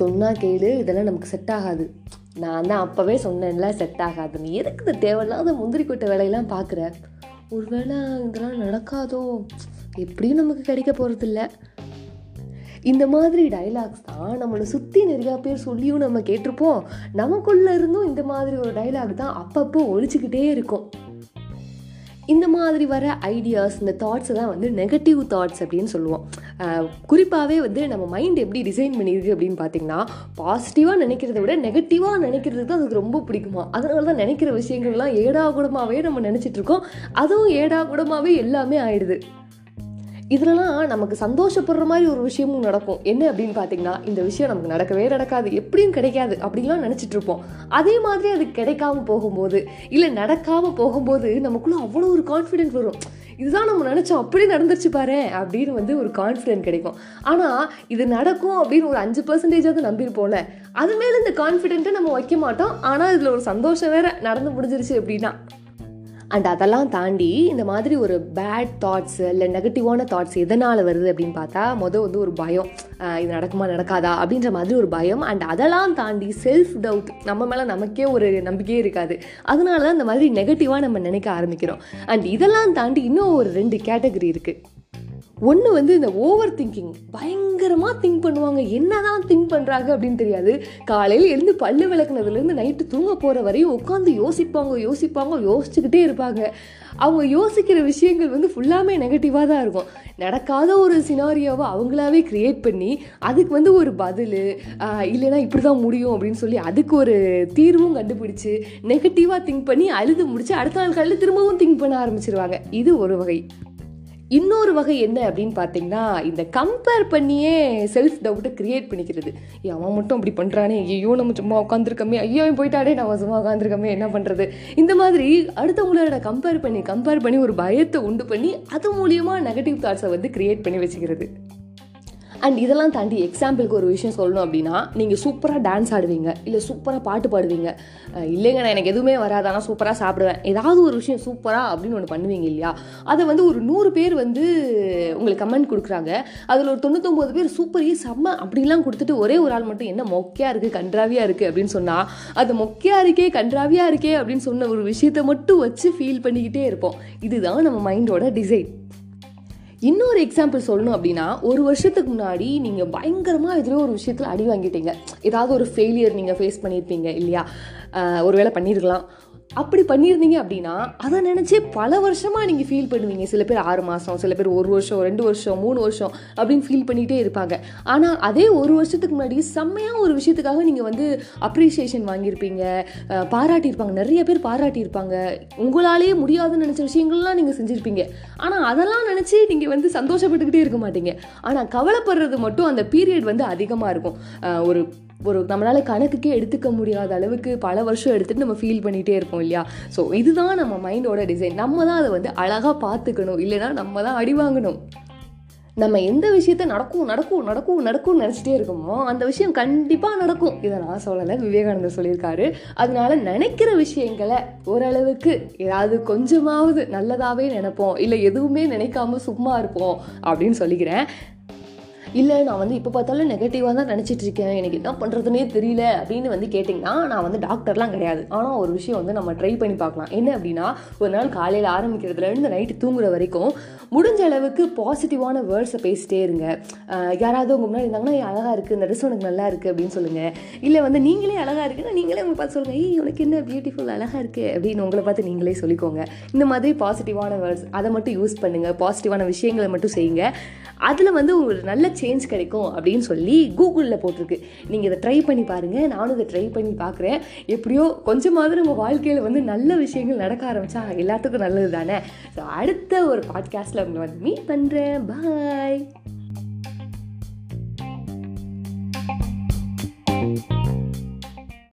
சொன்னால் கேளு இதெல்லாம் நமக்கு செட் ஆகாது. நான் தான் அப்போவே சொன்னேன்ல செட் ஆகாதுன்னு எதுக்கு இந்த தேவையில்லாத முந்திரி கொட்டை வேலையெல்லாம் பார்க்குற ஒருவேளை இதெல்லாம் நடக்காதோ? எப்படியும் நமக்கு கிடைக்க போகிறதில்ல இந்த மாதிரி டைலாக்ஸ் தான் நம்மளை சுற்றி நிறையா பேர் சொல்லியும் நம்ம கேட்டிருப்போம். நமக்குள்ளே இருந்தும் இந்த மாதிரி ஒரு டைலாக் தான் அப்பப்போ ஒழிச்சிக்கிட்டே இருக்கும். இந்த மாதிரி வர ஐடியாஸ் இந்த தாட்ஸை தான் வந்து நெகட்டிவ் தாட்ஸ் அப்படின்னு சொல்லுவோம். குறிப்பாகவே வந்து நம்ம மைண்ட் எப்படி டிசைன் பண்ணியிருக்கு அப்படின்னு பார்த்தீங்கன்னா பாசிட்டிவாக நினைக்கிறத விட நெகட்டிவாக நினைக்கிறது தான் அதுக்கு ரொம்ப பிடிக்குமா? அதனால தான் நினைக்கிற விஷயங்கள்லாம் ஏடா கூடமாகவே நம்ம நினச்சிட்ருக்கோம் அதுவும் ஏடா கூடமாகவே எல்லாமே ஆயிடுது. இதுலலாம் நமக்கு சந்தோஷப்படுற மாதிரி ஒரு விஷயமும் நடக்கும். என்ன அப்படின்னு பார்த்தீங்கன்னா இந்த விஷயம் நமக்கு நடக்கவே நடக்காது. எப்படியும் கிடைக்காது அப்படின்லாம் நினச்சிட்டு இருப்போம் அதே மாதிரி அது கிடைக்காம போகும்போது இல்லை நடக்காம போகும்போது நமக்குள்ள அவ்வளோ ஒரு கான்ஃபிடென்ட் வரும். இதுதான் நம்ம நினச்சோம். அப்படியே நடந்துருச்சு பாரு அப்படின்னு வந்து ஒரு கான்ஃபிடென்ட் கிடைக்கும். ஆனால் இது நடக்கும் அப்படின்னு ஒரு அஞ்சு பர்சன்டேஜாவது நம்பியிருப்போம்ல அது மேலே இந்த கான்ஃபிடென்ட்டை நம்ம வைக்க மாட்டோம். ஆனால் இதில் ஒரு சந்தோஷம் வேற நடந்து முடிஞ்சிருச்சு அப்படின்னா. அண்ட் அதெல்லாம் தாண்டி இந்த மாதிரி ஒரு பேட் தாட்ஸ் இல்லை நெகட்டிவான தாட்ஸ் எதனால் வருது அப்படின்னு பார்த்தா மொதல் வந்து ஒரு பயம். இது நடக்குமா நடக்காதா? அப்படின்ற மாதிரி ஒரு பயம். அண்ட் அதெல்லாம் தாண்டி செல்ஃப் டவுட் நம்ம மேலே நமக்கே ஒரு நம்பிக்கையே இருக்காது. அதனால தான் இந்த மாதிரி நெகட்டிவாக நம்ம நினைக்க ஆரம்பிக்கிறோம். அண்ட் இதெல்லாம் தாண்டி இன்னும் ஒரு ரெண்டு கேட்டகரி இருக்குது ஒன்று வந்து இந்த ஓவர் திங்கிங் பயங்கரமாக திங்க் பண்ணுவாங்க. என்னதான் திங்க் பண்ணுறாங்க அப்படின்னு தெரியாது. காலையில் எழுந்து பல்லு விளக்குனதுலேருந்து நைட்டு தூங்க போகிற வரையும் உட்காந்து யோசிப்பாங்க யோசிப்பாங்க யோசிச்சுக்கிட்டே இருப்பாங்க. அவங்க யோசிக்கிற விஷயங்கள் வந்து ஃபுல்லாமே நெகட்டிவாக தான் இருக்கும். நடக்காத ஒரு சினாரியோவை அவங்களாவே க்ரியேட் பண்ணி அதுக்கு வந்து ஒரு பதில் இல்லைன்னா இப்படி தான் முடியும் அப்படின்னு சொல்லி அதுக்கு ஒரு தீர்வும் கண்டுபிடிச்சு நெகட்டிவாக திங்க் பண்ணி அழுது முடிச்சு அடுத்த நாள் காலையில் திரும்பவும் திங்க் பண்ண ஆரம்பிச்சிருவாங்க. இது ஒரு வகை. இன்னொரு வகை என்ன அப்படின்னு பார்த்தீங்கன்னா இந்த கம்பேர் பண்ணியே செல்ஃப் டவுட்டை கிரியேட் பண்ணிக்கிறது. ஏ அவன் மட்டும் அப்படி பண்ணுறானே ஐயோ நம்ம சும்மா உட்காந்துருக்கமே ஐயோ அவன் போயிட்டாடே நம்ம சும்மா உட்காந்துருக்கமே என்ன பண்ணுறது இந்த மாதிரி அடுத்தவங்களோட கம்பேர் பண்ணி கம்பேர் பண்ணி ஒரு பயத்தை உண்டு பண்ணி அது மூலியமாக நெகட்டிவ் தாட்ஸை வந்து கிரியேட் பண்ணி வச்சுக்கிறது. அண்ட் இதெல்லாம் தாண்டி எக்ஸாம்பிளுக்கு ஒரு விஷயம் சொல்லணும் அப்படின்னா நீங்கள் சூப்பராக டான்ஸ் ஆடுவீங்க இல்லை சூப்பராக பாட்டு பாடுவீங்க. இல்லைங்க நான் எனக்கு எதுவுமே வராது ஆனால் சூப்பராக சாப்பிடுவேன். ஏதாவது ஒரு விஷயம் சூப்பராக அப்படின்னு ஒன்று பண்ணுவீங்க இல்லையா? அதை வந்து ஒரு நூறு பேர் வந்து உங்களுக்கு கமெண்ட் கொடுக்குறாங்க. அதில் ஒரு தொண்ணூத்தொம்பது பேர் சூப்பரே செம்ம அப்படிலாம் கொடுத்துட்டு ஒரே ஒரு ஆள் மட்டும் என்ன மொக்கையாக இருக்குது கன்றாவியாக இருக்குது அப்படின்னு சொன்னால் அது மொக்கையாக இருக்கே கன்றாவியாக இருக்கே அப்படின்னு சொன்ன ஒரு விஷயத்தை மட்டும் வச்சு ஃபீல் பண்ணிக்கிட்டே இருப்போம். இதுதான் நம்ம மைண்டோட டிசைன் இன்னொரு எக்ஸாம்பிள் சொல்லணும் அப்படின்னா ஒரு வருஷத்துக்கு முன்னாடி நீங்கள் பயங்கரமாக எதிரோ ஒரு விஷயத்தில் அடி வாங்கிட்டீங்க. ஏதாவது ஒரு ஃபெயிலியர் நீங்கள் ஃபேஸ் பண்ணியிருப்பீங்க இல்லையா? ஒருவேளை பண்ணியிருக்கலாம் அப்படி பண்ணியிருந்தீங்க அப்படின்னா அதை நினச்சி பல வருஷமாக நீங்கள் ஃபீல் பண்ணுவீங்க. சில பேர் ஆறு மாதம் சில பேர் ஒரு வருஷம் ரெண்டு வருஷம் மூணு வருஷம் அப்படின்னு ஃபீல் பண்ணிகிட்டே இருப்பாங்க. ஆனால் அதே ஒரு வருஷத்துக்கு முன்னாடி செம்மையாக ஒரு விஷயத்துக்காக நீங்கள் வந்து அப்ரிசியேஷன் வாங்கியிருப்பீங்க. பாராட்டியிருப்பாங்க. நிறைய பேர் பாராட்டியிருப்பாங்க. உங்களாலேயே முடியாதுன்னு நினச்ச விஷயங்கள்லாம் நீங்கள் செஞ்சுருப்பீங்க. ஆனால் அதெல்லாம் நினச்சி நீங்கள் வந்து சந்தோஷப்பட்டுக்கிட்டே இருக்க மாட்டீங்க. ஆனால் கவலைப்படுறது மட்டும் அந்த பீரியட் வந்து அதிகமாக இருக்கும். ஒரு ஒரு நம்மளால் கணக்குக்கே எடுத்துக்க முடியாத அளவுக்கு பல வருஷம் எடுத்துகிட்டு நம்ம ஃபீல் பண்ணிகிட்டே இருப்போம் இல்லையா? ஸோ இதுதான் நம்ம மைண்டோட டிசைன் நம்ம தான் அதை வந்து அழகாக பார்த்துக்கணும். இல்லைன்னா நம்ம தான் அடி வாங்கணும். நம்ம எந்த விஷயத்த நடக்கும் நடக்கும் நடக்கும் நடக்கும்னு நினச்சிட்டே இருக்கோமோ அந்த விஷயம் கண்டிப்பாக நடக்கும். இதை நான் சொல்லலை. விவேகானந்தர் சொல்லியிருக்காரு. அதனால நினைக்கிற விஷயங்களை ஓரளவுக்கு ஏதாவது கொஞ்சமாவது நல்லதாகவே நினைப்போம். இல்லை எதுவுமே நினைக்காம சும்மா இருப்போம் அப்படின்னு சொல்லிக்கிறேன். இல்லை நான் வந்து இப்போ பார்த்தாலும் நெகட்டிவாக தான் நினச்சிட்டு இருக்கேன். எனக்கு என்ன பண்ணுறதுனே தெரியல. அப்படின்னு வந்து கேட்டிங்கன்னா நான் வந்து டாக்டர்லாம் கிடையாது. ஆனால் ஒரு விஷயம் வந்து நம்ம ட்ரை பண்ணி பார்க்கலாம். என்ன அப்படின்னா ஒரு நாள் காலையில் ஆரம்பிக்கிறதுலேருந்து நைட்டு தூங்குற வரைக்கும் முடிஞ்ச அளவுக்கு பாசிட்டிவான வேர்ட்ஸை பேசிட்டே இருங்க. யாராவது உங்கள் முன்னாடி இருந்தாங்கன்னா அழகாக அழகா இருக்குது இந்த ட்ரெஸ் உனக்கு நல்லா இருக்குது அப்படின்னு சொல்லுங்கள் இல்லை வந்து நீங்களே அழகாக இருக்குன்னா நீங்களே உங்களை பார்த்து சொல்லுங்கள் ஏய் உனக்கு என்ன பியூட்டிஃபுல் அழகாக இருக்குது அப்படின்னு உங்களை பார்த்து நீங்களே சொல்லிக்கோங்க. இந்த மாதிரி பாசிட்டிவான வேர்ட்ஸ் அதை மட்டும் யூஸ் பண்ணுங்கள் பாசிட்டிவான விஷயங்களை மட்டும் செய்யுங்க. அதில் வந்து ஒரு நல்ல சேஞ்ச் கிடைக்கும் அப்படின்னு சொல்லி கூகுளில் போட்டிருக்கு. நீங்கள் இதை ட்ரை பண்ணி பாருங்கள் நானும் இதை ட்ரை பண்ணி பார்க்குறேன். எப்படியோ கொஞ்சமாவது நம்ம வாழ்க்கையில் வந்து நல்ல விஷயங்கள் நடக்க ஆரம்பித்தா எல்லாத்துக்கும் நல்லது தானே ஸோ அடுத்த ஒரு பாட்காஸ்ட்டில் உங்களை வந்து மீட் பண்ணுறேன் பாய்